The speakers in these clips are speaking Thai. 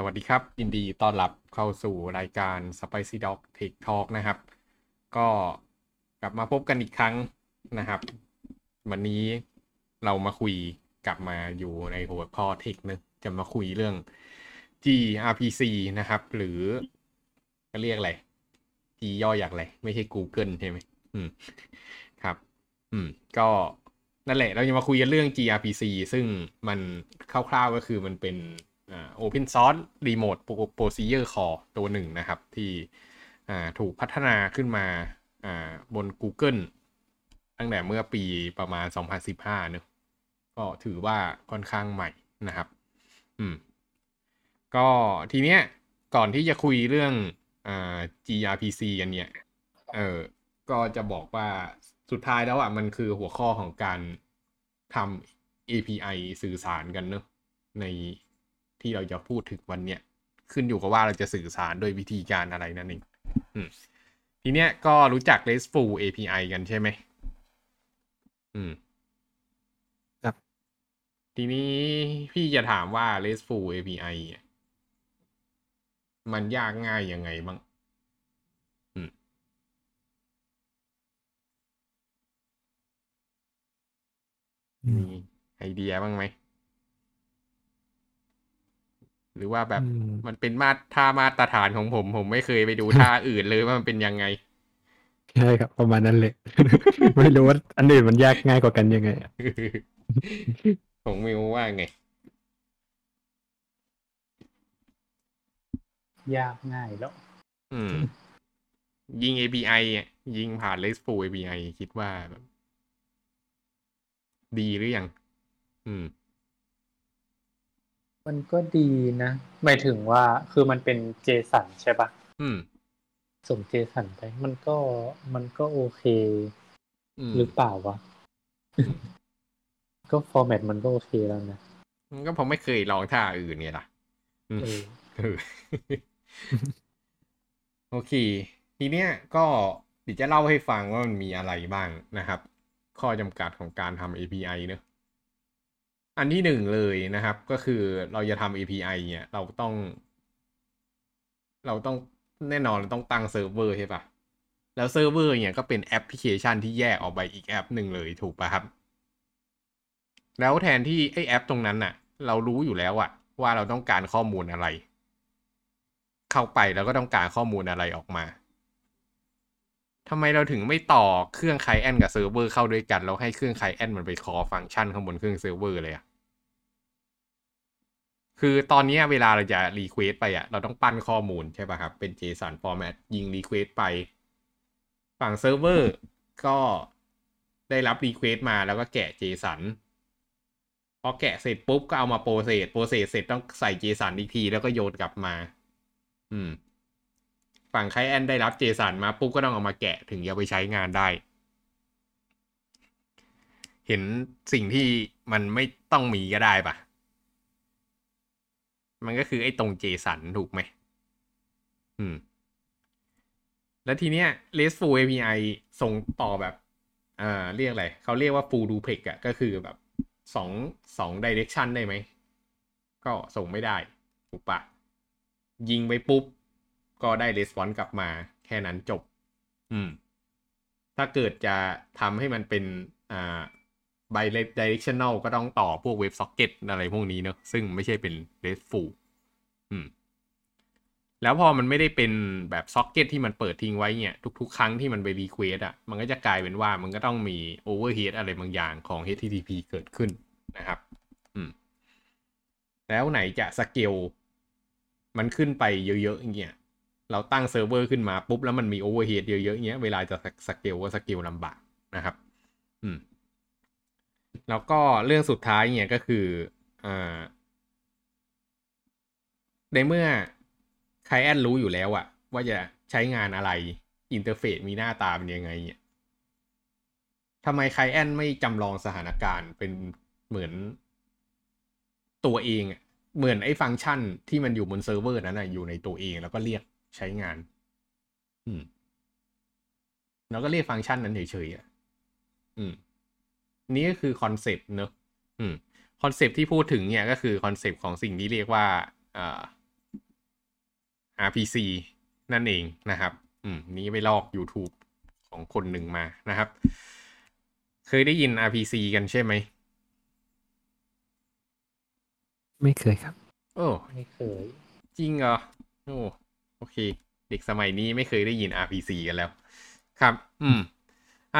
สวัสดีครับยินดีต้อนรับเข้าสู่รายการ Spicy Dog Tech Talk นะครับ ก็กลับมาพบกันอีกครั้งนะครับ วันนี้เรามาคุยกลับมาอยู่ในหัวข้อเทคนะจะมาคุยเรื่อง gRPC นะครับ หรือเรียกอะไร G ย่ออย่างไร ไม่ใช่ Google ใช่ไหมอืมครับ อืม ก็นั่นแหละ เราจะมาคุยกันเรื่อง gRPC ซึ่งมันคร่าวๆก็คือมันเป็น โอ่า Open Source Remote Procedure Call ตัวหนึ่งนะครับ ที่ถูกพัฒนาขึ้นมาอ่าบน Google ตั้งแต่เมื่อปีประมาณ 2015เนอะก็ถือว่าค่อนข้างใหม่นะครับ อืม ก็ทีเนี้ยก่อนที่จะคุยเรื่องอ่า gRPC กันเนี่ย เออ ก็จะบอกว่าสุดท้ายแล้วอะมันคือหัวข้อของการทำ API สื่อสารกันเนอะใน ที่เราจะพูดถึงวันเนี้ยขึ้นอยู่กับว่าเราจะสื่อสารโดยวิธีการอะไรนั่นเองอืมทีเนี้ยก็รู้จัก RESTful API กันใช่ไหมอืมครับ ทีนี้พี่จะถามว่า RESTful API อะมันยากง่ายยังไงบ้างอืมมีไอเดียบ้างไหม หรือว่าแบบอืมมันเป็นมาตรท่ามาตรฐานของผม ผมไม่เคยไปดูท่าอื่นเลยว่ามันเป็นยังไงใช่ครับประมาณนั้นเลยไม่รู้ว่าอันอื่นมันยากง่ายกว่ากันยังไงอะของมิวว่าไง ยากง่ายแล้ว อืม ยิง API อะยิงผ่าน RESTful API คิดว่าแบบดีหรือยัง อืม มันก็ดีนะหมายถึงว่าคือมันเป็นเจสันใช่ปะอืมส่งเจสันไปมันก็มันก็โอเคอืมหรือเปล่าวะ ก็ฟอร์แมตมันก็โอเคแล้วนะก็ผมไม่เคยลองท่าอื่นเนี่ยล่ะอืมเออเออโอเค ทีเนี้ยก็เดี๋ยวจะเล่าให้ฟังว่ามันมีอะไรบ้างนะครับ ข้อจำกัดของการทำ API เนอะ อันที่หนึ่งเลยนะครับ ก็คือเราจะทำ API เนี่ย เราต้อง เราต้องแน่นอนเราต้องตั้งเซิร์ฟเวอร์ใช่ปะแล้วเซิร์ฟเวอร์เนี่ยก็เป็นแอปพลิเคชันที่แยกออกไปอีกแอปหนึ่งเลยถูกปะครับ แล้วแทนที่ไอ้แอปตรงนั้นน่ะ เรารู้อยู่แล้วอะว่าเราต้องการข้อมูลอะไร เข้าไปแล้วก็ต้องการข้อมูลอะไรออกมาทำไมเราถึงไม่ต่อเครื่อง client กับเซิร์ฟเวอร์เข้าด้วยกัน แล้วให้เครื่อง client มันไป call function ข้างบนเครื่องเซิร์ฟเวอร์เลยอะ คือตอนนี้เวลาเราจะ request ไปอะเราต้องปั้นข้อมูลใช่ป่ะครับ เป็น JSON format ยิง request ไป ฝั่งเซิร์ฟเวอร์ก็ได้รับ request มาแล้วก็แกะ JSON พอแกะเสร็จปุ๊บก็เอามา process process เสร็จต้องใส่ JSON อีกทีแล้วก็โยนกลับมา อืม ฝั่ง client ได้รับ JSON มาปุ๊บก็ต้องเอามาแกะถึงจะไปใช้งานได้ เห็นสิ่งที่มันไม่ต้องมีก็ได้ปะ มันก็คือไอ้ตรง JSON ถูกไหม อืม แล้วทีเนี้ย RESTful API ส่งต่อแบบ อ่า เรียกอะไร เขาเรียกว่า full duplex อะก็คือแบบสองสอง direction ได้ไหม ก็ส่งไม่ได้ ถูกปะ ยิงไปปุ๊บ ก็ได้ response กลับมา แค่นั้นจบ อืม ถ้าเกิดจะทำให้มันเป็น อ่า by directional ก็ต้องต่อพวกเว็บ socket อะไรพวกนี้เนอะซึ่งไม่ใช่เป็น RESTful อืมแล้วพอมันไม่ได้เป็นแบบซ็อกเก็ตที่มันเปิดทิ้งไว้เนี่ย ทุกๆ ครั้งที่มันไป request อะ มันก็จะกลายเป็นว่ามันก็ต้องมี overhead อะไรบางอย่างของ HTTP เกิดขึ้นนะครับ อืม แล้วไหนจะสเกลมันขึ้นไปเยอะๆอย่างเงี้ยเราตั้งเซิร์ฟเวอร์ขึ้นมาปุ๊บแล้วมันมี overhead เยอะๆอย่างเงี้ย เวลาจะสเกลก็สเกลลำบากนะครับ อืม แล้วก็เรื่องสุดท้ายเนี่ยก็คืออ่าในเมื่อ client รู้อยู่แล้วอะว่าจะใช้งานอะไร interface มีหน้าตาเป็นยังไงเนี่ยทำไม client ไม่จำลองสถานการณ์เป็นเหมือนตัวเองอะเหมือนไอ้ฟังก์ชันที่มันอยู่บนเซิร์ฟเวอร์นั้นอะอยู่ในตัวเองแล้วก็เรียกใช้งาน อืม แล้วก็เรียกฟังก์ชันนั้นเฉยๆอะอืม นี่ก็คือคอนเซปต์เนอะอืมคอนเซปต์ที่พูดถึงเนี่ยก็คือคอนเซปต์ของสิ่งที่เรียกว่าอ่า RPC นั่นเองนะครับ อืม นี้ไปลอก YouTube ของคนหนึ่งมานะครับ เคยได้ยิน RPC กันใช่ไหม ไม่เคยครับ โอ้ไม่เคย จริงเหรอ โอ้ โอเค เด็กสมัยนี้ไม่เคยได้ยิน RPC กันแล้ว ครับ อืม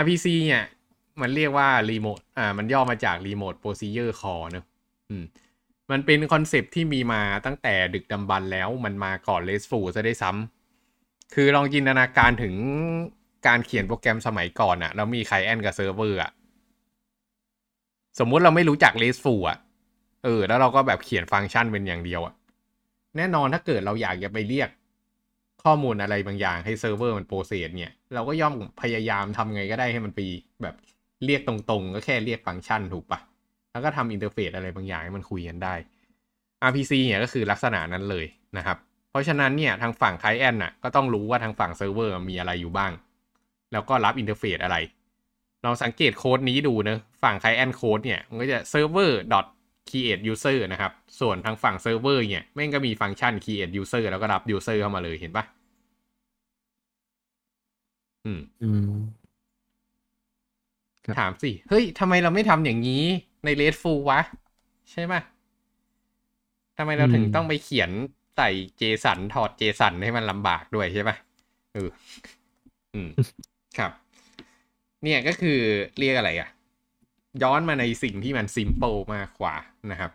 RPC เนี่ย มันเรียกว่า Remote อ่า มันย่อมาจาก Remote Procedure Call เนอะอืมมันเป็นคอนเซปต์ที่มีมาตั้งแต่ดึกดำบรรพ์แล้วมันมาก่อน RESTful ซะได้ซ้ำคือลองจินตนาการถึงการเขียนโปรแกรมสมัยก่อนอะแล้วมี client กับเซิร์ฟเวอร์อะสมมุติเราไม่รู้จัก RESTful อะเออ แล้วเราก็แบบเขียนฟังก์ชันเป็นอย่างเดียวอะแน่นอนถ้าเกิดเราอยากจะไปเรียกข้อมูลอะไรบางอย่างให้เซิร์ฟเวอร์มัน process เนี่ย เราก็ย่อมพยายามทำไงก็ได้ให้มันไปแบบ เรียกตรงๆ ก็แค่เรียกฟังก์ชันถูกปะแล้วก็ทำ interface อะไรบางอย่างให้มันคุยกันได้ RPC เนี่ยก็คือลักษณะนั้นเลยนะครับ เพราะฉะนั้นเนี่ยทางฝั่ง client น่ะก็ต้องรู้ว่าทางฝั่งเซิร์ฟเวอร์มีอะไรอยู่บ้าง แล้วก็รับ interface อะไร เราสังเกตโค้ดนี้ดูนะฝั่งไคลแอนโค้ดเนี่ยมันก็จะ server create user นะครับ ส่วนทางฝั่งเซิร์ฟเวอร์เนี่ยแม่งก็มีฟังก์ชัน create user แล้วก็รับ user เข้ามาเลยเห็นปะอืมอืม ถามสิ เฮ้ยทำไมเราไม่ทำอย่างนี้ใน RESTful วะ ใช่ปะทำไมเราถึงต้องไปเขียนใส่เจสันถอดเจสันให้มันลำบากด้วยใช่ปะเอออืม ครับ เนี่ยก็คือเรียกอะไรอะ ย้อนมาในสิ่งที่มัน simple มากกว่านะครับ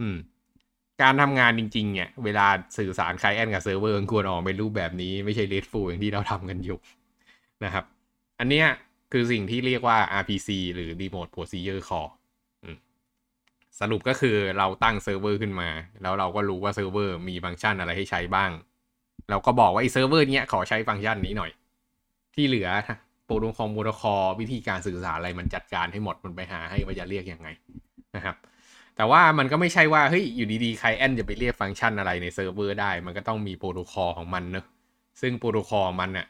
อืม การทำงานจริง ๆ เนี่ย เวลาสื่อสาร client กับเซิร์ฟเวอร์ควรออกเป็นรูปแบบนี้ ไม่ใช่ RESTful อย่างที่เราทำกันอยู่นะครับ อันเนี้ย คือสิ่งที่เรียกว่า RPC หรือ Remote Procedure Call สรุปก็คือเราตั้งเซิร์ฟเวอร์ขึ้นมา แล้วเราก็รู้ว่าเซิร์ฟเวอร์มีฟังก์ชันอะไรให้ใช้บ้าง เราก็บอกว่าไอ้เซิร์ฟเวอร์เนี้ยขอใช้ฟังก์ชันนี้หน่อย ที่เหลือโปรโตคอลโปรโตคอลวิธีการสื่อสารอะไรมันจัดการให้หมดมันไปหาให้ว่าจะเรียกยังไงนะครับแต่ว่ามันก็ไม่ใช่ว่าเฮ้ยอยู่ดีๆ client จะไปเรียกฟังก์ชันอะไรในเซิร์ฟเวอร์ได้ มันก็ต้องมีโปรโตคอลของมันเนอะซึ่งโปรโตคอลมันเนี่ย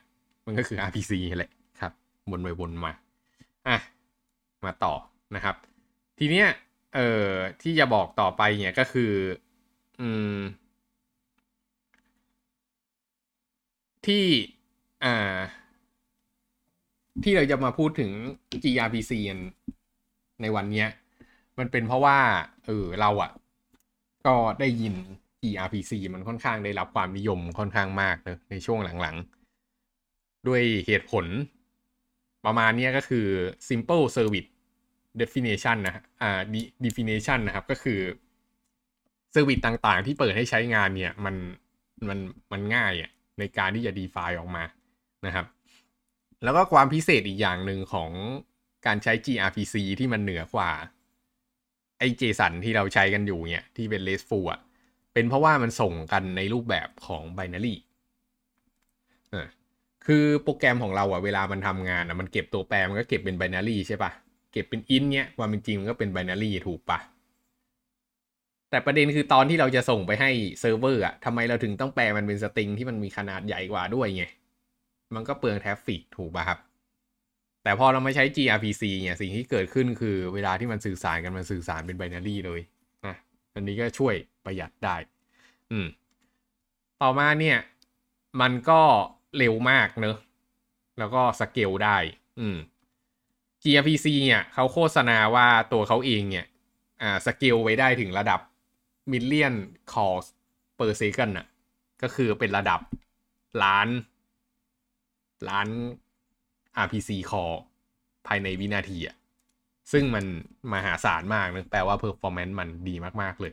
มันก็คือ RPC แหละ วนไปวนมาอะมาต่อนะครับ ทีเนี้ยเอ่อที่จะบอกต่อไปเนี่ยก็คือ อืม ที่อ่า ที่เราจะมาพูดถึง gRPC กันในวันเนี้ย มันเป็นเพราะว่า เออเราอะก็ได้ยิน gRPC มันค่อนข้างได้รับความนิยมค่อนข้างมากเนอะในช่วงหลังๆ ด้วยเหตุผล ประมาณนี้ก็คือ simple service definition นะอ่า definition นะครับ ก็คือ service ต่างๆ ที่เปิดให้ใช้งานเนี่ย มันมันมันง่ายอะในการที่จะ define ออกมานะครับ แล้วก็ความพิเศษอีกอย่างหนึ่งของการใช้ gRPC ที่มันเหนือกว่าไอ้ JSON ที่เราใช้กันอยู่เนี่ย ที่เป็น RESTful อะเป็นเพราะว่ามันส่งกันในรูปแบบของ binary คือโปรแกรมของเราอะเวลามันทำงานอะมันเก็บตัวแปรมันก็เก็บเป็น binary ใช่ปะเก็บเป็น int เนี่ยความเป็นจริงมันก็เป็น binary ถูกปะแต่ประเด็นคือตอนที่เราจะส่งไปให้เซิร์ฟเวอร์อะทำไมเราถึงต้องแปลมันเป็น string ที่มันมีขนาดใหญ่กว่าด้วยไง มันก็เปลือง traffic ถูกป่ะครับ แต่พอเรามาใช้ gRPC เนี่ยสิ่งที่เกิดขึ้นคือเวลาที่มันสื่อสารกันมันสื่อสารเป็น binary เลยนะอันนี้ก็ช่วยประหยัดได้ อืม ต่อมาเนี่ย มันก็ เร็วมากเนอะแล้วก็สเกลได้ อืม gRPC เนี่ยเขาโฆษณาว่าตัวเขาเองเนี่ยอ่าสเกลไว้ได้ถึงระดับ million calls per second น่ะ ก็คือเป็นระดับล้าน ล้าน RPC call ภายในวินาทีอะ ซึ่งมันมหาศาลมากนะแปลว่า performance มันดีมาก ๆ เลย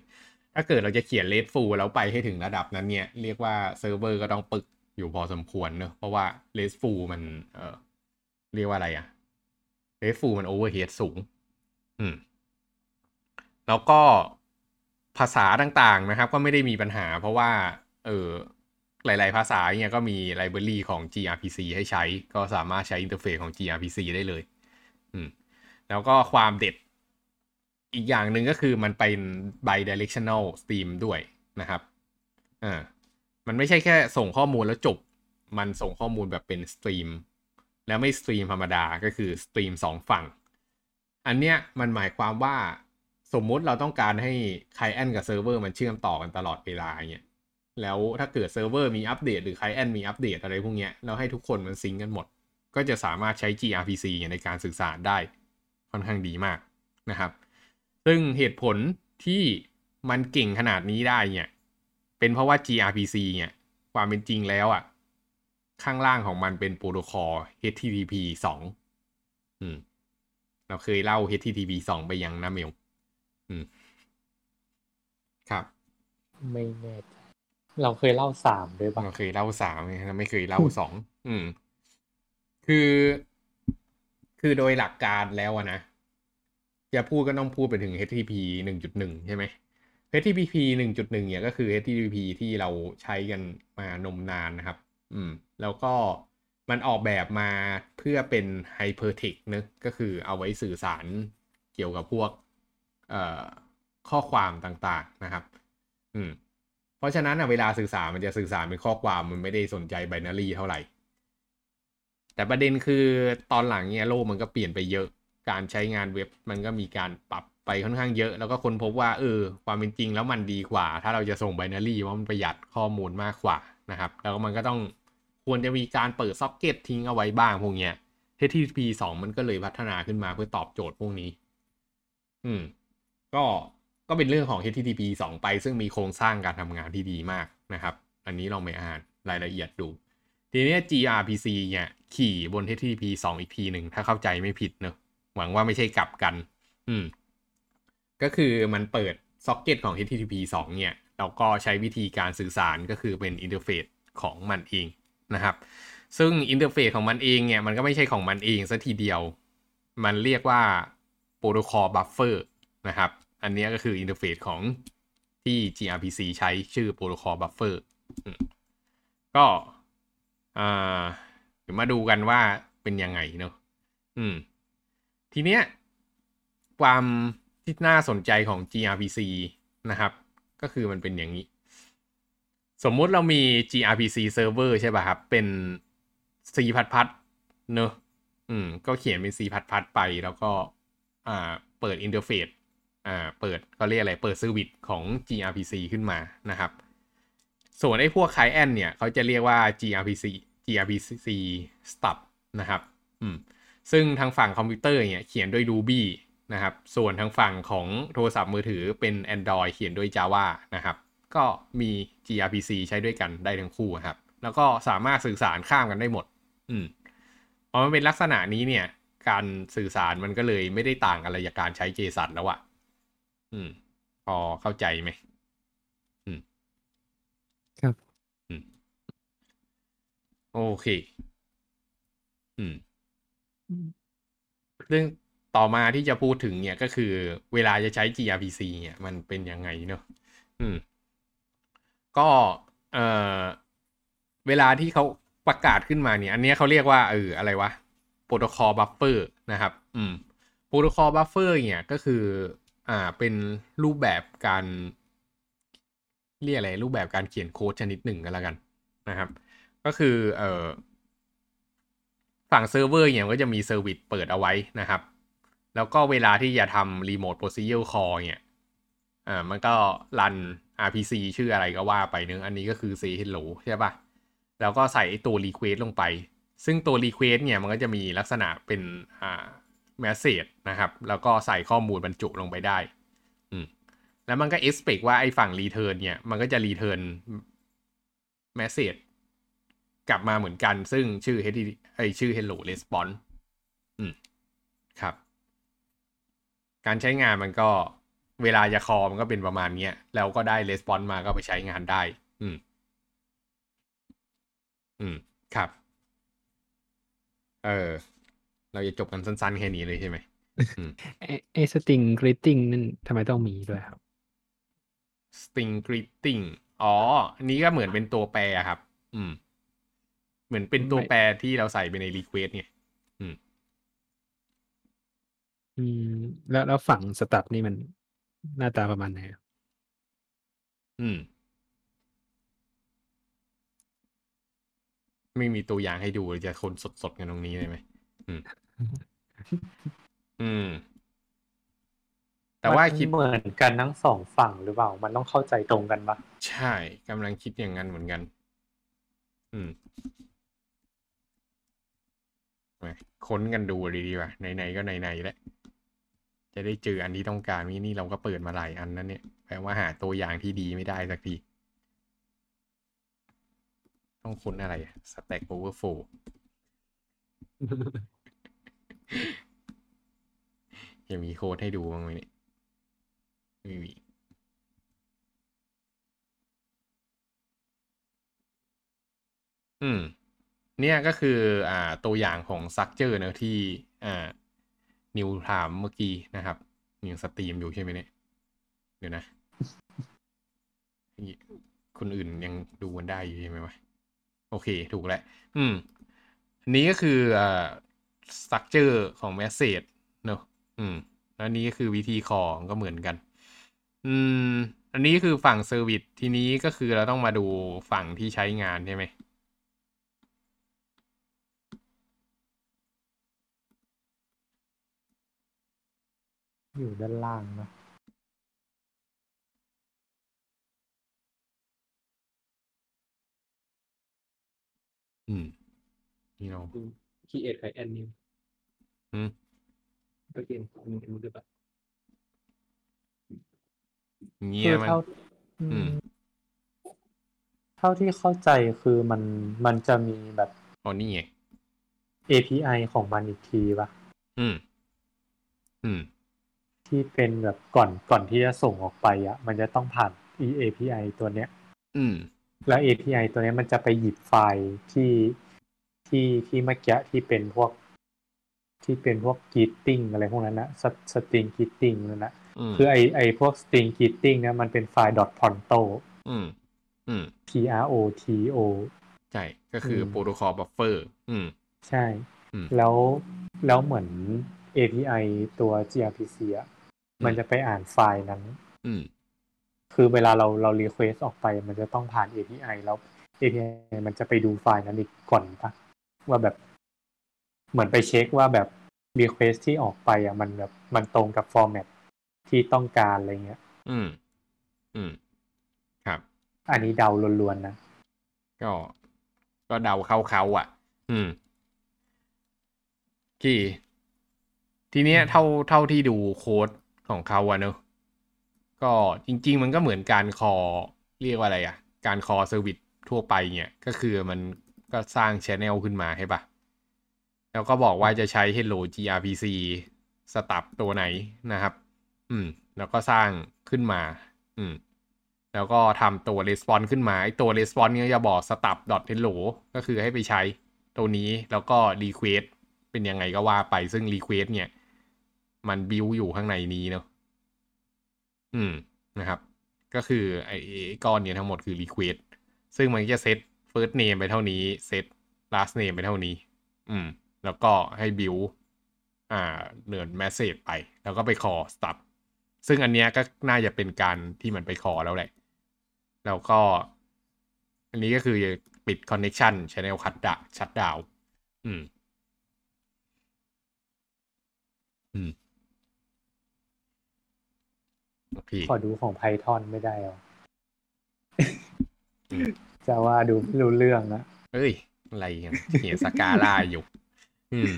ถ้าเกิดเราจะเขียน RESTful แล้วไปให้ถึงระดับนั้นเนี่ย เรียกว่าเซิร์ฟเวอร์ก็ต้องปึก อยู่พอสมควรเนอะเพราะว่า RESTful มัน เออเรียกว่าอะไรอะ RESTful มัน overhead สูง อืม แล้วก็ภาษาต่างๆนะครับ ก็ไม่ได้มีปัญหา เพราะว่า เออหลาย ๆ ภาษาเนี่ยก็มี library ของ gRPC ให้ใช้ ก็สามารถใช้ interface ของ gRPC ได้เลย อืม แล้วก็ความเด็ดอีกอย่างหนึ่งก็คือมันเป็น bidirectional stream ด้วยนะครับ อ่า มันไม่ใช่แค่ส่งข้อมูลแล้วจบ มันส่งข้อมูลแบบเป็น stream แล้วไม่ stream ธรรมดาก็คือ stream สองฝั่ง อันเนี้ยมันหมายความว่าสมมุติเราต้องการให้ client กับเซิร์ฟเวอร์มันเชื่อมต่อกันตลอดเวลาเนี่ยแล้วถ้าเกิดเซิร์ฟเวอร์มีอัปเดตหรือ client มีอัปเดตอะไรพวกเนี้ยแล้วให้ทุกคนมัน sync กันหมด ก็จะสามารถใช้ gRPC ในการสื่อสารได้ค่อนข้างดีมากนะครับ ซึ่งเหตุผลที่มันเก่งขนาดนี้ได้เนี่ย เป็นเพราะว่า gRPC เนี่ย ความเป็นจริงแล้วอะ ข้างล่างของมันเป็นโปรโตคอล HTTP 2อืม เราเคยเล่า HTTP 2ไปยังนะเมลอืม ครับ ไม่แน่ใจเราเคยเล่าสามด้วยปะเราเคยเล่าสามไงเราไม่เคยเล่าสองอืม คือ คือโดยหลักการแล้วอะนะ จะพูดก็ต้องพูดไปถึง HTTP หนึ่งจุดหนึ่งใช่ไหม HTTP หนึ่งจุดหนึ่งเนี่ยก็คือ HTTP ที่เราใช้กันมานมนานนะครับ อืม แล้วก็มันออกแบบมาเพื่อเป็น Hypertext เนอะก็คือเอาไว้สื่อสารเกี่ยวกับพวกเอ่อข้อความต่างๆนะครับ อืม เพราะฉะนั้นอะเวลาสื่อสารมันจะสื่อสารเป็นข้อความมันไม่ได้สนใจไบนารีเท่าไหร่ แต่ประเด็นคือตอนหลังเนี่ยโลกมันก็เปลี่ยนไปเยอะ การใช้งานเว็บมันก็มีการปรับ ไปค่อนข้างเยอะ แล้วก็คนพบว่าเออความเป็นจริงแล้วมันดีกว่า ถ้าเราจะส่งไบนารี่ว่ามันประหยัดข้อมูลมากกว่านะครับ แล้วมันก็ต้องควรจะมีการเปิดซ็อกเก็ตทิ้งเอาไว้บ้างพวกเนี้ย HTTP 2 มันก็เลยพัฒนาขึ้นมาเพื่อตอบโจทย์พวกนี้ อืม ก็ก็เป็นเรื่องของ HTTP 2 ไป ซึ่งมีโครงสร้างการทำงานที่ดีมากนะครับ อันนี้ลองไปอ่านรายละเอียดดู ทีนี้ gRPC เนี่ย ขี่บน HTTP 2 อีกทีหนึ่ง ถ้าเข้าใจไม่ผิดเนอะหวังว่าไม่ใช่กลับกัน อืม ก็คือมันเปิดซ็อกเก็ตของ HTTP 2 เนี่ย เราก็ใช้วิธีการสื่อสารก็คือเป็น interface ของมันเองนะครับ ซึ่ง interface ของมันเองเนี่ย มันก็ไม่ใช่ของมันเองซะทีเดียว มันเรียกว่า Protocol Bufferนะครับ อันนี้ก็คือ interface ของที่ gRPC ใช้ชื่อ Protocol Buffer ก็อ่าเดี๋ยวมาดูกันว่าเป็นยังไงเนอะอืม ทีเนี้ยความ ที่น่าสนใจของ gRPC นะครับ ก็คือมันเป็นอย่างนี้ สมมุติเรามี gRPC server ใช่ป่ะครับ เป็น C พัดพัดเนอะอืม ก็เขียนเป็น C พัดพัดไปแล้วก็ อ่า เปิด interface อ่า เปิดเขาเรียกอะไร เปิด service ของ gRPC ขึ้นมานะครับ ส่วนไอ้พวก client เนี่ย เขาจะเรียกว่า gRPC gRPC stub นะครับ อืม ซึ่งทางฝั่งคอมพิวเตอร์เนี่ย เขียนด้วย Ruby นะครับ ส่วนทางฝั่งของโทรศัพท์มือถือเป็น Android เขียนด้วย Java นะครับ ก็มี gRPC ใช้ด้วยกันได้ทั้งคู่ครับ แล้วก็สามารถสื่อสารข้ามกันได้หมด อืมพอมันเป็นลักษณะนี้เนี่ย การสื่อสารมันก็เลยไม่ได้ต่างอะไรจากการใช้ JSON แล้วอะอืม พอเข้าใจไหมครับโอเค อืมซึ่ง ต่อมาที่จะพูดถึงเนี่ยก็คือเวลาจะใช้ gRPC เนี่ยมันเป็นยังไงเนอะอืม ก็เอ่อเวลาที่เขาประกาศขึ้นมาเนี่ย อันนี้เขาเรียกว่าเอออะไรวะ Protocol Buffer นะครับ อืม Protocol Buffer เนี่ยก็คือ อ่าเป็นรูปแบบการ เรียกอะไร รูปแบบการเขียนโค้ดชนิดหนึ่งกันแล้วกันนะครับ ก็คือเอ่อฝั่งเซิร์ฟเวอร์เนี่ยก็จะมี service เปิดเอาไว้นะครับ แล้วก็เวลาที่จะทำ remote procedure call เนี่ยอ่ามันก็รัน RPC ชื่ออะไรก็ว่าไปเนึงอันนี้ก็คือ say hello ใช่ปะแล้วก็ใส่ตัว request ลงไป ซึ่งตัว request เนี่ยมันก็จะมีลักษณะเป็นอ่า message นะครับ แล้วก็ใส่ข้อมูลบรรจุลงไปได้ อืม แล้วมันก็ expect ว่าไอ้ฝั่ง return เนี่ย มันก็จะ return message กลับมาเหมือนกัน ซึ่งชื่อ h ไอชื่อ hello response อืม การใช้งานมันก็เวลาจะคอมันก็เป็นประมาณเนี้ยแล้วก็ได้ response มาก็ไปใช้งานได้ อืม อืม ครับ เออ เราจะจบกันสั้นๆ แค่นี้เลยใช่ไหมไอ้ไอ้สติงกริตติ้งนั่นทำไมต้องมีด้วยครับ string greeting อ๋ออันนี้ก็เหมือนเป็นตัวแปรอะครับ อืม เหมือนเป็นตัวไม่แปรที่เราใส่ไปใน request เนี่ย อืม แล้ว แล้วฝั่งสตับนี่มันหน้าตาประมาณไหนครับอืม ไม่มีตัวอย่างให้ดูเลยจะคนสดๆกันตรงนี้เลยไหมอืม อืม แต่ว่ามันคิดเหมือนกันทั้งสองฝั่งหรือเปล่า มันต้องเข้าใจตรงกันปะใช่กำลังคิดอย่างนั้นเหมือนกัน อืมมาค้นกันดูเลยดีกว่าไหนๆก็ไหนๆแล้ว จะได้เจออันที่ต้องการนี่นี่เราก็เปิดมาหลายอันนั้นเนี่ยแปลว่าหาตัวอย่างที่ดีไม่ได้สักที ต้องค้นอะไร Stack Overflow จะมีโค้ดให้ดูบ้างไหมเนี่ยไม่มีอืม เนี่ยก็คือ อ่าตัวอย่างของซักเจอร์เนะที่ อ่า นิวถามเมื่อกี้นะครับยังสตรีมอยู่ใช่ไหมเนี่ยเดี๋ยวนะ คนอื่นยังดูกันได้อยู่ใช่ไหมวะโอเค ถูกแล้วอืมอันนี้ก็คืออ่า structure ของ message เนอะอืมแล้วนี้ก็คือวิธี call ก็เหมือนกัน อืม อันนี้คือฝั่ง service ทีนี้ก็คือเราต้องมาดูฝั่งที่ใช้งานใช่ไหม อยู่ด้านล่างนะอืมนี่เราคีเอทไคแอนนิวอืมก็เกมมันรู้ด้วยปะเงี้คืยอมันเท่าอืมอืมเท่าที่เข้าใจคือมันมันจะมีแบบอ๋อนี่ไง API ของมันอีกทีปะอืม อืม ที่เป็นแบบก่อนก่อนที่จะส่งออกไปอะ มันจะต้องผ่าน e API ตัวเนี้ย อืม แล้ว API ตัวเนี้ยมันจะไปหยิบไฟล์ที่ที่ที่เมื่อกี้ที่เป็นพวก ที่เป็นพวก greeting อะไรพวกนั้นนะ string greeting นั่นนะอืมคือไอไอพวก string greeting เนี่ยมันเป็นไฟล์ .proto อืม อืม p r o t o ใช่ ก็คืออืม Protocol Buffer อืม ใช่อืมแล้วแล้วเหมือน API ตัว gRPC อะ มันจะไปอ่านไฟล์นั้นอืมคือเวลาเราเรา request ออกไป มันจะต้องผ่าน API แล้ว API มันจะไปดูไฟล์นั้นอีกก่อนปะว่าแบบ เหมือนไปเช็คว่าแบบ request ที่ออกไป อะ มันแบบมันตรงกับ format ที่ต้องการอะไรเงี้ย อืม อืม ครับ อันนี้เดาล้วนๆนะ ก็ ก็เดาเข้าเขาอะ อืมกี่ทีเนี้ยเท่าเท่าที่ดูโค้ด ของเขาอะเนอะก็จริง ๆ มันก็เหมือนการคอเรียกว่าอะไรอะการคอเซอร์วิสทั่วไปเนี่ยก็คือมันก็สร้างช anel ขึ้นมาใช่ปะแล้วก็บอกว่าจะใช้ hello grpc สตับตัวไหนนะครับ อืม แล้วก็สร้างขึ้นมา อืม แล้วก็ทำตัว response ขึ้นมาไอตัว response เนี่ยจะบอก stub hello ก็คือให้ไปใช้ตัวนี้แล้วก็ request เป็นยังไงก็ว่าไปซึ่ง request เนี่ย มันบิวอยู่ข้างในนี้เนาะอืมนะครับ ก็คือไอ้ก้อนเนี่ยทั้งหมดคือ request ซึ่งมันจะเซต first name ไปเท่านี้เซต last name ไปเท่านี้ อืม แล้วก็ให้บิวอ่าเนิน message ไป แล้วก็ไป call stub ซึ่งอันเนี้ยก็น่าจะเป็นการที่มันไปขอแล้วแหละ แล้วก็ อันนี้ก็คือปิด connection channel คัดดะชัดดาว อืม อืม โอเคขอดูของ Python ไม่ได้หรออืมจะว่าดูไม่รู้เรื่องนะเอ้ย อะไรกันเขียนสกาล่าอยู่อืม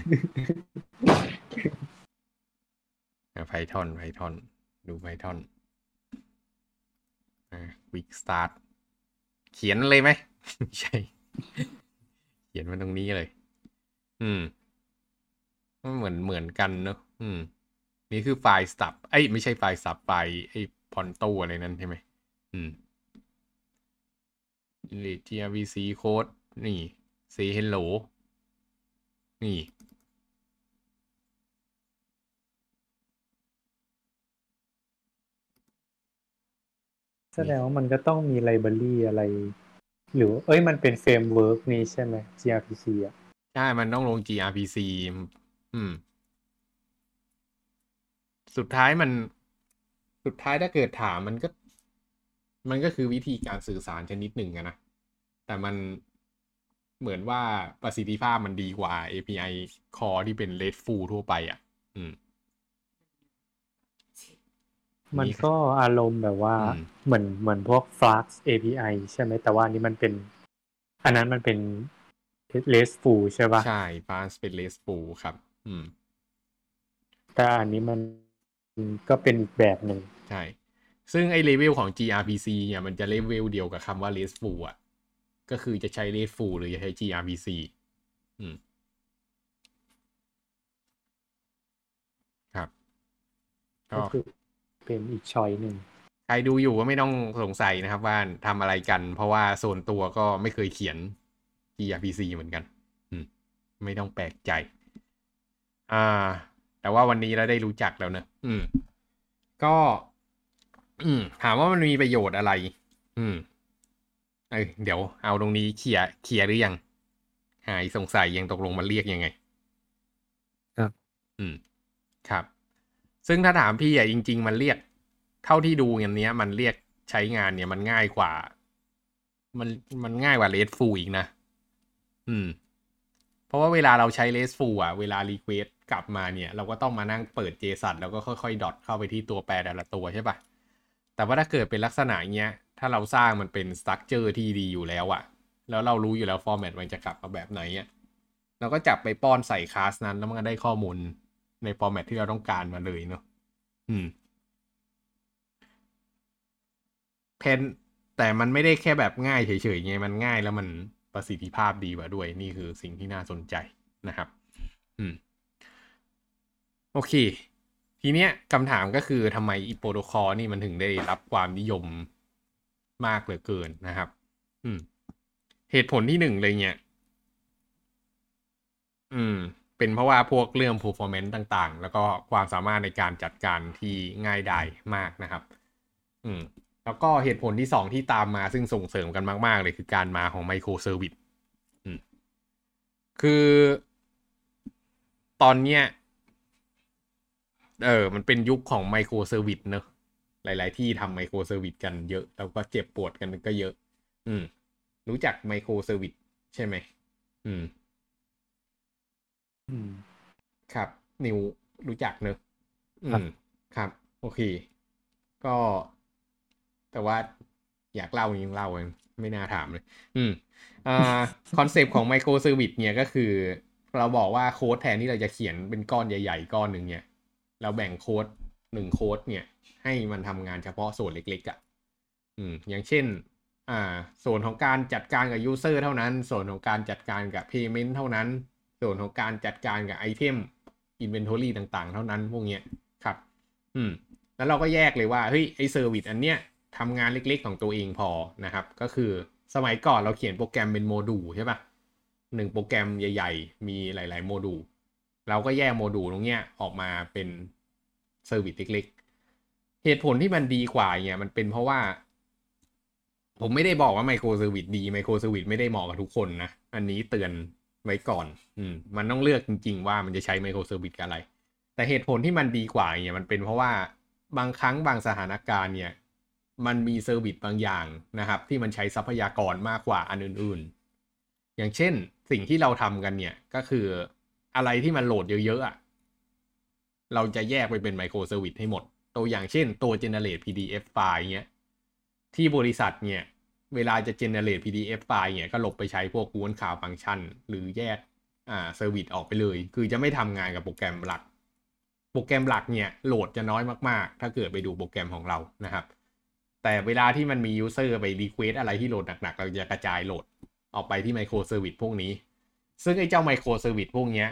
ไพทอนไพทอน ดูไพทอนอ่าวิกสตาร์ทเขียนเลยไหมไม่ใช่ เขียนมาตรงนี้เลย อืมมันเหมือนเหมือนกันเนอะอืม นี่คือไฟล์สับไอ้ยไม่ใช่ไฟล์สับไฟล์ไอ้พอนโตอะไรนั่นใช่ไหมอืมเล grvc code นี่ say hello นี่ แสดงว่ามันก็ต้องมี library อะไร หรือ เอ้ยมันเป็น framework นี้ใช่ไหม gRPC อะ ใช่ มันต้องลง gRPC อืม สุดท้ายมัน สุดท้ายถ้าเกิดถามมันก็ มันก็คือวิธีการสื่อสารชนิดหนึ่งอะนะ แต่มันเหมือนว่าประสิทธิภาพมันดีกว่า API call ที่เป็น RESTful ทั่วไปอะ อืม มันก็อารมณ์แบบว่าอืมเหมือนเหมือนพวก Flux API ใช่ไหม แต่ว่าอันนี้มันเป็น อันนั้นมันเป็น RESTful ใช่ปะใช่ฟาสเป็นเลสฟูครับ อืม แต่อันนี้มัน ก็เป็นอีกแบบหนึ่งใช่ ซึ่งไอ้เลเวลของ gRPC เนี่ยมันจะเลเวลเดียวกับคำว่า RESTful อะ ก็คือจะใช้ RESTful หรือจะใช้ gRPC อืมครับ ก็ก็คือเป็นอีกช้อยหนึ่งใครดูอยู่ก็ไม่ต้องสงสัยนะครับว่าทำอะไรกัน เพราะว่าโซนตัวก็ไม่เคยเขียน gRPC เหมือนกัน อืม ไม่ต้องแปลกใจ อ่า แต่ว่าวันนี้เราได้รู้จักแล้วเนอะอืม ก็ อืม ถามว่ามันมีประโยชน์อะไร อืม เอ้ยเดี๋ยวเอาตรงนี้เคลียร์เคลียร์หรือยัง หายสงสัยยังตกลงมันเรียกยังไง ครับ อืม ครับ ซึ่งถ้าถามพี่อะจริง ๆ มันเรียก เท่าที่ดูอย่างเนี้ย มันเรียกใช้งานเนี่ยมันง่ายกว่า มันมันง่ายกว่าเลสฟูอีกนะ อืม เพราะว่าเวลาเราใช้เลสฟูอะ เวลารีเควส กลับมาเนี่ย เราก็ต้องมานั่งเปิด JSON แล้วก็ค่อยๆดอทเข้าไปที่ตัวแปรแต่ละตัวใช่ปะแต่ว่าถ้าเกิดเป็นลักษณะเนี้ย ถ้าเราสร้างมันเป็น structure ที่ดีอยู่แล้วอะแล้วเรารู้อยู่แล้ว format มันจะกลับมาแบบไหนอะเราก็จับไปป้อนใส่คลาสนั้น แล้วมันก็ได้ข้อมูลใน format ที่เราต้องการมาเลยเนาะอืมเพนแต่มันไม่ได้แค่แบบง่ายเฉยๆไงมันง่ายแล้วมันประสิทธิภาพดีกว่าด้วย นี่คือสิ่งที่น่าสนใจนะครับ อืม โอเค ทีเนี้ยคำถามก็คือทำไมอีโปรโตคอลนี่มันถึงได้รับความนิยมมากเหลือเกินนะครับ อืม เหตุผลที่หนึ่งเลยเนี่ย อืม เป็นเพราะว่าพวกเรื่อง performance ต่างๆ แล้วก็ความสามารถในการจัดการที่ง่ายดายมากนะครับ อืม แล้วก็เหตุผลที่สองที่ตามมาซึ่งส่งเสริมกันมาก ๆ เลยคือการมาของ microservice อืมคือ ตอนเนี้ย เออ มันเป็นยุคของ microservice เนอะหลาย ๆ ที่ทำ microservice กันเยอะ แล้วก็เจ็บปวดกันก็เยอะ อืม รู้จัก microservice ใช่ไหม อืม อืม ครับ นิวรู้จักเนอะอืมครับ ครับ โอเค ก็ แต่ว่าอยากเล่ายังเล่าเองไม่น่าถามเลย อืม อ่า concept ของ microservice เนี่ยก็คือ เราบอกว่าโค้ดแทนที่เราจะเขียนเป็นก้อนใหญ่ ๆ ก้อนหนึ่งเนี่ย เราแบ่งโค้ดหนึ่งโค้ดเนี่ย ให้มันทำงานเฉพาะส่วนเล็กๆอะ่ะอืมอย่างเช่น อ่า ส่วนของการจัดการกับ user เท่านั้น ส่วนของการจัดการกับ Payment เท่านั้น ส่วนของการจัดการกับ item Inventory ต่างๆ เท่านั้นพวกเนี้ยครับ อืม แล้วเราก็แยกเลยว่าเฮ้ยไอ service อันเนี้ยทำงานเล็กๆของตัวเองพอนะครับ ก็คือสมัยก่อนเราเขียนโปรแกรมเป็นโมดูลใช่ปะหนึ่งโปรแกรมใหญ่ ๆ มีหลาย ๆ โมดูล เราก็แยกโมดูลตรงเนี้ยออกมาเป็น service เล็กๆ เหตุผลที่มันดีกว่าเนี่ยมันเป็นเพราะว่า ผมไม่ได้บอกว่า microservice ดี microservice ไม่ได้เหมาะกับทุกคนนะ อันนี้เตือนไว้ก่อน อืม มันต้องเลือกจริง ๆ ว่ามันจะใช้ microservice กับอะไร แต่เหตุผลที่มันดีกว่าเนี่ยมันเป็นเพราะว่าบางครั้งบางสถานการณ์เนี่ย มันมี service บางอย่างนะครับ ที่มันใช้ทรัพยากรมากกว่าอันอื่น ๆ อย่างเช่นสิ่งที่เราทำกันเนี่ยก็คือ อะไรที่มันโหลดเยอะๆอะเราจะแยกไปเป็น microservice ให้หมด ตัวอย่างเช่นตัว generate PDF ไฟล์เนี้ย ที่บริษัทเนี่ย เวลาจะ generate PDF ไฟล์เนี่ย ก็หลบไปใช้พวก Google Cloud Function หรือแยกอ่า service ออกไปเลย คือจะไม่ทำงานกับโปรแกรมหลัก โปรแกรมหลักเนี่ย โหลดจะน้อยมากๆ ถ้าเกิดไปดูโปรแกรมของเรานะครับ แต่เวลาที่มันมี user ไป request อะไรที่โหลดหนักๆ เราจะกระจายโหลดออกไปที่ microservice พวกนี้ ซึ่งไอ้เจ้า microservice พวกเนี้ย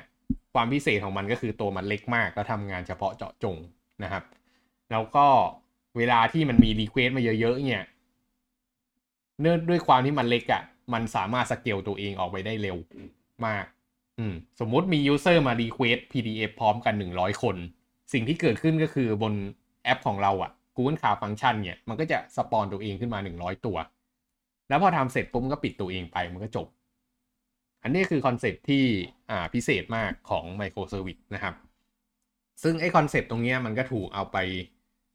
ความพิเศษของมันก็คือตัวมันเล็กมากแล้วทำงานเฉพาะเจาะจงนะครับ แล้วก็เวลาที่มันมี request มาเยอะๆเนี่ยเนื่องด้วยความที่มันเล็กอะ่ะ มันสามารถสเกลตัวเองออกไปได้เร็วมาก อืมสมมุติมี user มา request PDF พร้อมกัน 100 คน สิ่งที่เกิดขึ้นก็คือบนแอปของเราอะ่ะ Google Cloud Function เนี่ย มันก็จะ spawn ตัวเองขึ้นมา 100 ตัว แล้วพอทำเสร็จปุ๊บก็ปิดตัวเองไปมันก็จบ อันนี้คือ concept ที่พิเศษมากของ Microservice นะครับ ซึ่งไอ้ concept ตรงนี้มันก็ถูกเอาไป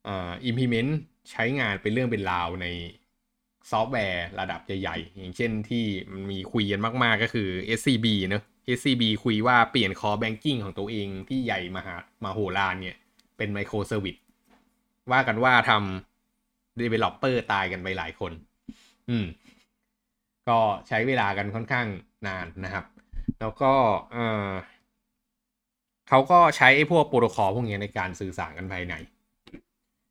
อ่า implement ใช้งานเป็นเรื่องเป็นราวในซอฟต์แวร์ระดับใหญ่ๆ อย่างเช่นที่มันมีคุยกันมาก ๆ ก็คือ SCB เนอะ SCB คุยว่าเปลี่ยน core banking ของตัวเองที่ใหญ่มหามาโหฬารเนี่ย เป็น microservice ว่ากันว่าทำ developer ตายกันไปหลายคน อืม ก็ใช้เวลากันค่อนข้าง นานนะครับ แล้วก็เออเขาก็ใช้ไอ้พวกโปรโตคอลพวกนี้ในการสื่อสารกันภายใน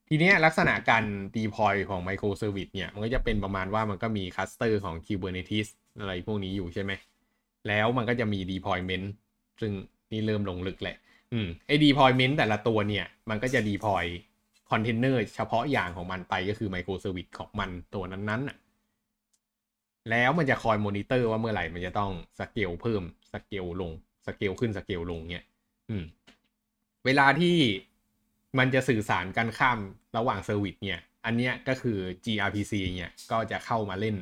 ทีนี้ลักษณะการ deploy ของ microservice เนี่ย มันก็จะเป็นประมาณว่ามันก็มี cluster ของ Kubernetes อะไรพวกนี้อยู่ใช่ไหม แล้วมันก็จะมี deployment ซึ่งนี่เริ่มลงลึกแหละ อืมไอ้ deployment แต่ละตัวเนี่ย มันก็จะ deploy container เฉพาะอย่างของมันไปก็คือ microservice ของมันตัวนั้นๆน่ะ แล้วมันจะคอยมอนิเตอร์ว่าเมื่อไหร่มันจะต้องสเกลเพิ่มสเกลลงสเกลขึ้นสเกลลงเนี่ยอืม เวลาที่มันจะสื่อสารกันข้ามระหว่าง service เนี่ย อันเนี้ยก็คือ gRPC เนี่ยก็จะเข้ามาเล่น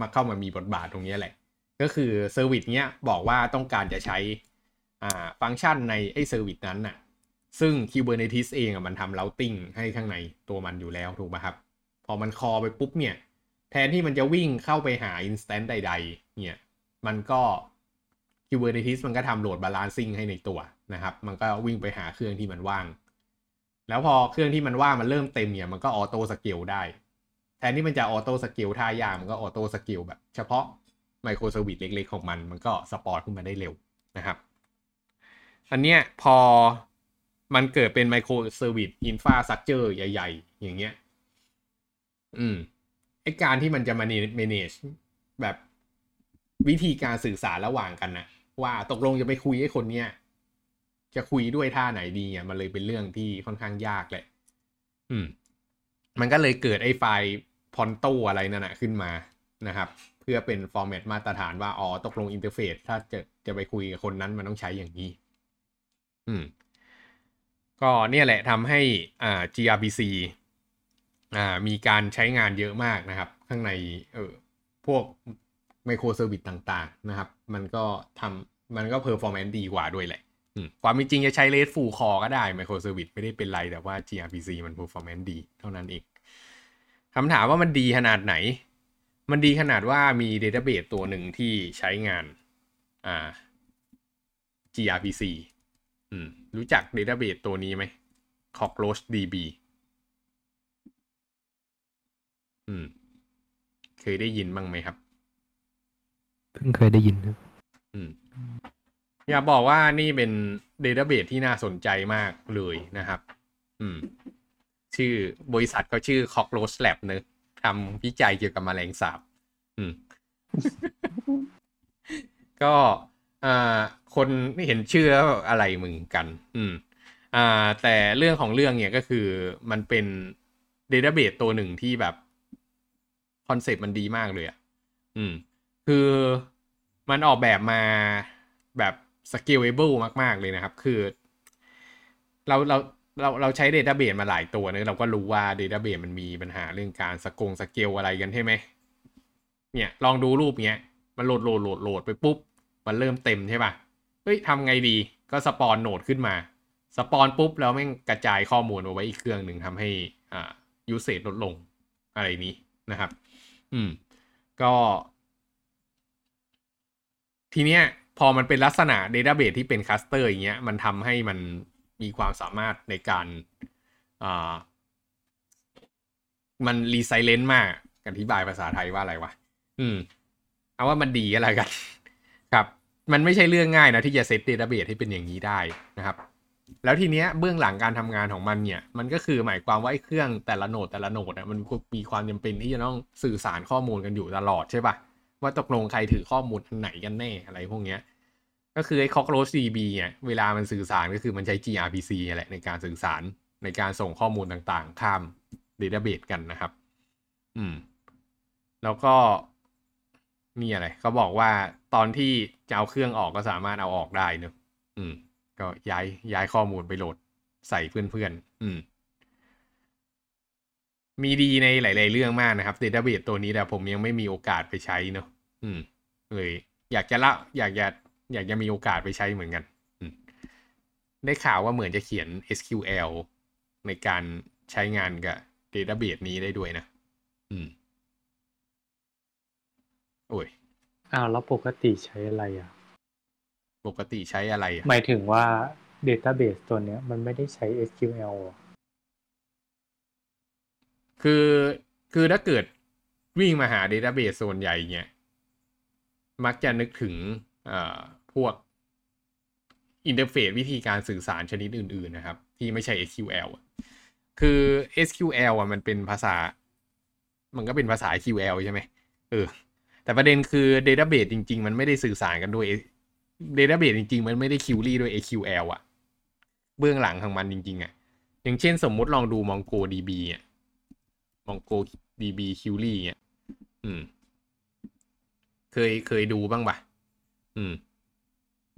มาเข้ามามีบทบาทตรงนี้แหละ ก็คือ service เนี้ยบอกว่าต้องการจะใช้อ่าฟังก์ชันในไอ้ service นั้นน่ะ ซึ่ง Kubernetes เองอะมันทำ routing ให้ข้างในตัวมันอยู่แล้วถูกไหมครับ พอมัน call ไปปุ๊บเนี่ย แทนที่มันจะวิ่งเข้าไปหา instance ใด ๆ เนี่ย มันก็ Kubernetes มันก็ทำโหลด balancing ให้ในตัวนะครับ มันก็วิ่งไปหาเครื่องที่มันว่าง แล้วพอเครื่องที่มันว่างมันเริ่มเต็มเนี่ย มันก็ auto scale ได้ แทนที่มันจะ auto scale ท่ายากมันก็ auto scale แบบเฉพาะ microservice เล็กๆ ของมัน มันก็ spawn ขึ้นมาได้เร็วนะครับ อันเนี้ยพอมันเกิดเป็น microservice infrastructure ใหญ่ ๆ อย่างเงี้ย อืม การที่มันจะมา manage แบบวิธีการสื่อสารระหว่างกันนะว่าตกลงจะไปคุยไอ้คนเนี้ยจะคุยด้วยท่าไหนดีอะมันเลยเป็นเรื่องที่ค่อนข้างยากแหละ อืม มันก็เลยเกิดไอ้ไฟล์ proto อะไรนั่นนะขึ้นมานะครับ เพื่อเป็น format มาตรฐานว่าอ๋อตกลง interface ถ้าจะจะไปคุยกับคนนั้นมันต้องใช้อย่างนี้ อืม ก็เนี่ยแหละทำให้อ่า gRPC มีการใช้งานเยอะมากนะครับ ข้างในเออพวก microservice ต่างๆนะครับ มันก็ทำมันก็ performance ดีกว่าด้วยแหละความจริงจะใช้ RESTful call ก็ได้ microservice ไม่ได้เป็นไร แต่ว่า gRPC มัน performance ดีเท่านั้นเองคำถามว่ามันดีขนาดไหน มันดีขนาดว่ามี database ตัวหนึ่งที่ใช้งานอ่า gRPC อืมรู้จักเดต้าเบสตัวนี้ไหม CockroachDB อืม เคยได้ยินบ้างไหมครับ เพิ่งเคยได้ยินครับ อืม อยากบอกว่านี่เป็นเดต้าเบสที่น่าสนใจมากเลยนะครับ อืม ชื่อบริษัทก็ชื่อ Cockroach Lab เนอะทำวิจัยเกี่ยวกับแมลงสาบ อืม ก็อ่าคนไม่เห็นชื่อแล้วอะไรมึงกัน อืม อ่า แต่เรื่องของเรื่องเนี่ยก็คือมันเป็นเดต้าเบสตัวหนึ่งที่แบบค อนเซปต์มันดีมากเลยอะอืม คือมันออกแบบมาแบบ scalable มาก ๆ เลยนะครับ คือ เราเราเราเราใช้เดต้าเบสมาหลายตัวเนะเราก็รู้ว่าเดต้าเบสมันมีปัญหาเรื่องการสกงสเกลอะไรกันใช่ไหม เนี่ย ลองดูรูปเนี้ย มัน load load load load ไปปุ๊บ มันเริ่มเต็มใช่ป่ะ เฮ้ยทำไงดี ก็ spawn node ขึ้นมา spawn ปุ๊บ แล้วแม่งกระจายข้อมูลเอาไว้อีกเครื่องหนึ่งทำให้อ่า usage ลดลงอะไรนี้นะครับ อืม ก็ ทีเนี้ย พอมันเป็นลักษณะ database ที่เป็น cluster อย่างเงี้ย มันทำให้มันมีความสามารถในการอ่ามันรีไซเลนต์มากอธิบายภาษาไทยว่าอะไรวะ อืม เอาว่ามันดีอะไรกัน ครับ มันไม่ใช่เรื่องง่ายนะที่จะเซตเดต้าเบสให้เป็นอย่างนี้ได้นะครับ แล้วทีเนี้ยเบื้องหลังการทำงานของมันเนี่ยมันก็คือหมายความว่าไอ้เครื่องแต่ละโหนดแต่ละโหนดอะมันมีความจำเป็นที่จะต้องสื่อสารข้อมูลกันอยู่ตลอดใช่ปะว่าตกลงใครถือข้อมูลอันไหนกันแน่อะไรพวกเนี้ยก็คือไอ้ Cockroach DB เนี่ยเวลามันสื่อสารก็คือมันใช้ gRPC แหละในการสื่อสารในการส่งข้อมูลต่างๆ ข้ามเดต้าเบสกันนะครับ อืม แล้วก็นี่อะไรเขาบอกว่าตอนที่จะเอาเครื่องออกก็สามารถเอาออกได้เนอะอืม ก็ย้ายย้ายข้อมูลไปโหลดใส่เพื่อนๆ อืม มีดีในหลาย ๆ เรื่องมากนะครับเดต้าเบสตัวนี้แต่ผมยังไม่มีโอกาสไปใช้เนอะอืม เลย อยากจะละอยากจะอยากจะมีโอกาสไปใช้เหมือนกันได้ข่าวว่าเหมือนจะเขียน SQL ในการใช้งานกับเดต้าเบสนี้ได้ด้วยนะ อืม โอ้ย อ้าว แล้วปกติใช้อะไรอะ ปกติใช้อะไรอะหมายถึงว่า Database ตัวเนี้ย มันไม่ได้ใช้ SQL หรอคือคือถ้าเกิดวิ่งมาหา Database ส่วนใหญ่เนี่ย มักจะนึกถึงเอ่อพวก interface วิธีการสื่อสารชนิดอื่น ๆ นะครับ ที่ไม่ใช่ SQL อะคือ SQL อะมันเป็นภาษา มันก็เป็นภาษา SQL ใช่ไหมเออ แต่ประเด็นคือ Database จริง ๆ มันไม่ได้สื่อสารกันด้วย Database จริง ๆ มันไม่ได้ query ด้วย SQL อะเบื้องหลังของมันจริง ๆอะอย่างเช่นสมมุติลองดู MongoDB อะ MongoDB Query อะอืม เคยเคยดูบ้างปะอืม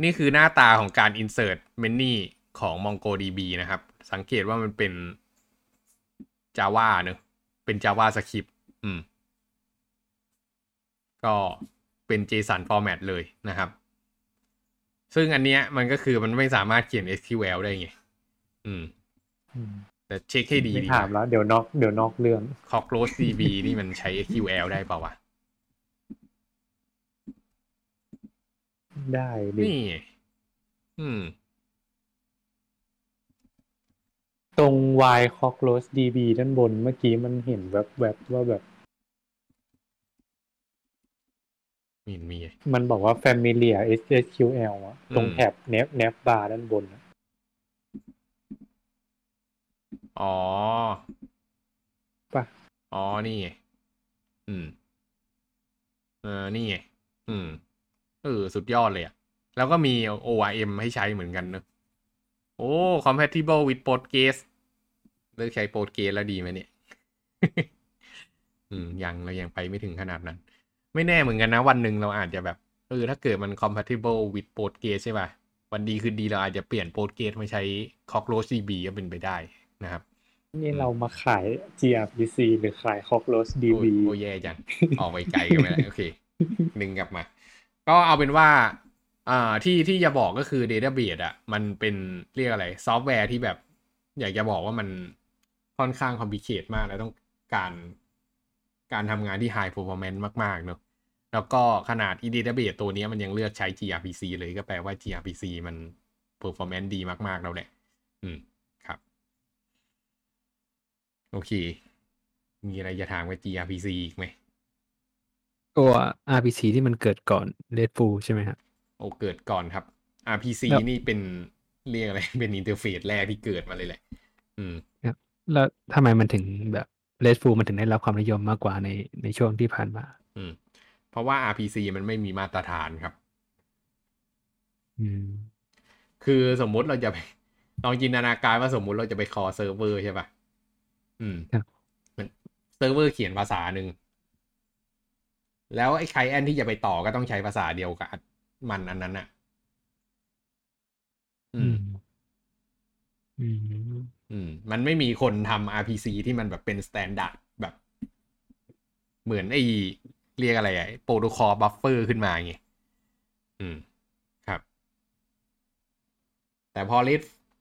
นี่คือหน้าตาของการ insert many ของ MongoDB นะครับ สังเกตว่ามันเป็น Java เนอะเป็น Java Script อืม ก็เป็น JSON format เลยนะครับ ซึ่งอันเนี้ยมันก็คือมันไม่สามารถเขียน SQL ได้ไง อืมอืมแต่เช็คให้ดีไม่ดีถามแล้ว เดี๋ยวนอกเดี๋ยวนอกเรื่อง Cockroach DB นี่มันใช้ SQL ได้เปล่าวะ ได้ดินี่ไงอืม ตรง y cockroach db ด้านบนเมื่อกี้มันเห็นแวบๆว่าแบบ มีมี มันบอกว่า familiar SQL อะตรงอืมแถบ nav nav bar ด้านบนอะอ๋อป่ะอ๋อ นี่ไง อืม เออ นี่ไง อืม เออ สุดยอดเลยอะแล้วก็มี ORM ให้ใช้เหมือนกันเนอะโอ้ compatible with Postgres เลิกใช้ Postgres แล้วดีไหมเนี่ย อืม ยังเรายังไปไม่ถึงขนาดนั้น ไม่แน่เหมือนกันนะ วันหนึ่งเราอาจจะแบบเออถ้าเกิดมัน compatible with Postgres ใช่ป่ะ วันดีคือดีเราอาจจะเปลี่ยน Postgres มาใช้ Cockroach DB ก็เป็นไปได้นะครับนี่เรามาขาย gRPC หรือขาย cockroach โอ้ db ยโอ้ยแย่จังออกไปไกลกันไปแล้วโอเคหนึ่งกลับมา ก็เอาเป็นว่าอ่าที่ที่จะบอกก็คือ Database อะ มันเป็นเรียกอะไรซอฟต์แวร์ที่แบบ อยากจะบอกว่ามันค่อนข้างคอมพลีเคทมากแล้วต้องการ การทำงานที่ High Performance มาก ๆ เนอะแล้วก็ขนาด e database ตัวเนี้ยมันยังเลือกใช้ gRPC เลยก็แปลว่า gRPC มัน performance ดีมาก ๆ แล้วแหละ อืม ครับ โอเค มีอะไรจะถามกับ gRPC อีกไหม ตัว RPC ที่มันเกิดก่อน Redfoo ใช่ไหมครับโอ้เกิดก่อนครับ RPC แล้วนี่เป็นเรียกอะไร เป็น interface แรกที่เกิดมาเลยแหละ อืมแล้วทำไมมันถึงแบบ RESTful มันถึงได้รับความนิยมมากกว่าในในช่วงที่ผ่านมา อืม เพราะว่า RPC มันไม่มีมาตรฐานครับ อืม คือสมมุติเราจะไปลองจินตนาการว่าสมมุติเราจะไป call server ใช่ปะอืมครับมันเซิร์ฟเวอร์เขียนภาษาหนึ่ง แล้วไอ้ client ที่จะไปต่อก็ต้องใช้ภาษาเดียวกับมันอันนั้นอะ อือืมมอืม อืมมันไม่มีคนทำ RPC ที่มันแบบเป็น standard แบบ เหมือนไอ้เรียกอะไรอะ Protocol Buffer ขึ้นมาไงอืมครับ แต่พอ late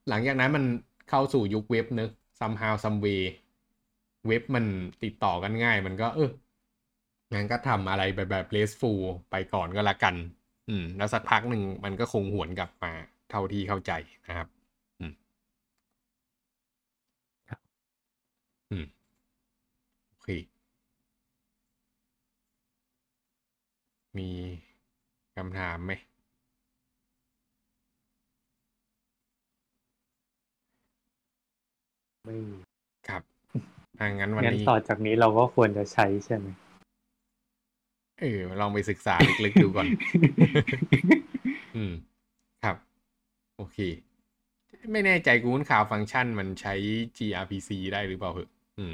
หลังจากนั้นมันเข้าสู่ยุคเว็บเนอะ somehow some way เว็บมันติดต่อกันง่าย มันก็ เอองั้นก็ทำอะไรแบบแบบ RESTful ไปก่อนก็แล้วกัน อืม แล้วสักพักหนึ่งมันก็คงหวนกลับมาเท่าที่เข้าใจนะครับ อืม ครับ อืม โอ เค มีคำถามไหม ไม่มีครับถ้างั้นวันงั้นนี้ ต่อจากนี้เราก็ควรจะใช้ใช่ไหม เออ ลองไปศึกษาลึกๆดูก่อน อืม ครับ โอเค ไม่แน่ใจกูนข่าวฟังก์ชันมันใช้ gRPC ได้หรือเปล่าเหอะอืม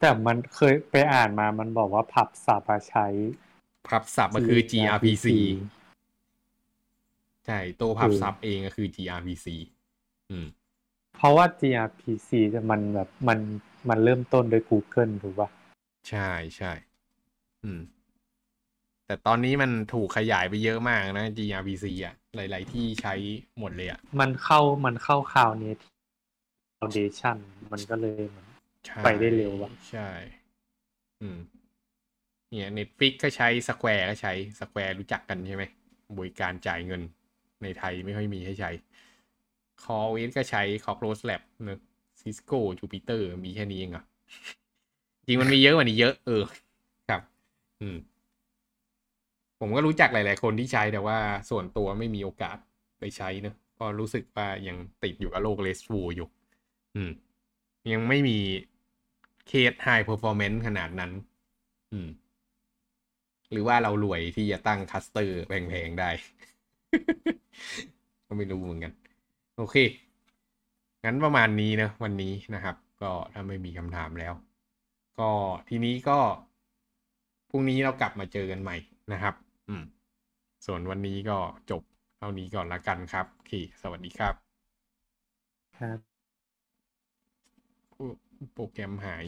แต่มันเคยไปอ่านมามันบอกว่าผับสับอะใช้ พับศัพท์มันคือ gRPC ใช่ตัวพับศัพท์เองก็คือ gRPC อืม เพราะว่า gRPC จะมันแบบมันมันเริ่มต้นด้วย Google ถูกป่ะใช่ใช่อืม แต่ตอนนี้มันถูกขยายไปเยอะมากนะ gRPC อะ หลาย ๆ ที่ใช้หมดเลยอะ มันเข้ามันเข้าคราวนี้ Foundation มันก็เลยเหมือนใช่ ไปได้เร็วอะใช่ อืม เนี่ย Netflix ก็ใช้ Square ก็ใช้ Square รู้จักกันใช่ไหมบริการจ่ายเงินในไทยไม่ค่อยมีให้ใช้ c o r e ก็ใช้ Cockroach Lab เนอะ Cisco Jupyter มีแค่นี้เองเหรอจริงมันมีเยอะกว่านี้เยอะ เออ ครับ อืม ผมก็รู้จักหลาย ๆ คนที่ใช้แต่ว่าส่วนตัวไม่มีโอกาสไปใช้เนอะก็รู้สึกว่ายังติดอยู่กับโลกเลสฟูอยู่ อืม ยังไม่มี เคส high performance ขนาดนั้น อืม หรือว่าเรารวยที่จะตั้ง cluster แพงๆได้ ก็ไม่รู้เหมือนกัน โอเค งั้นประมาณนี้นะวันนี้นะครับ ก็ถ้าไม่มีคำถามแล้ว ก็ทีนี้ก็พรุ่งนี้เรากลับมาเจอกันใหม่นะครับ อืม ส่วนวันนี้ก็จบเท่านี้ก่อนละกันครับ โอเค สวัสดีครับ ครับ โปรแกรมหาย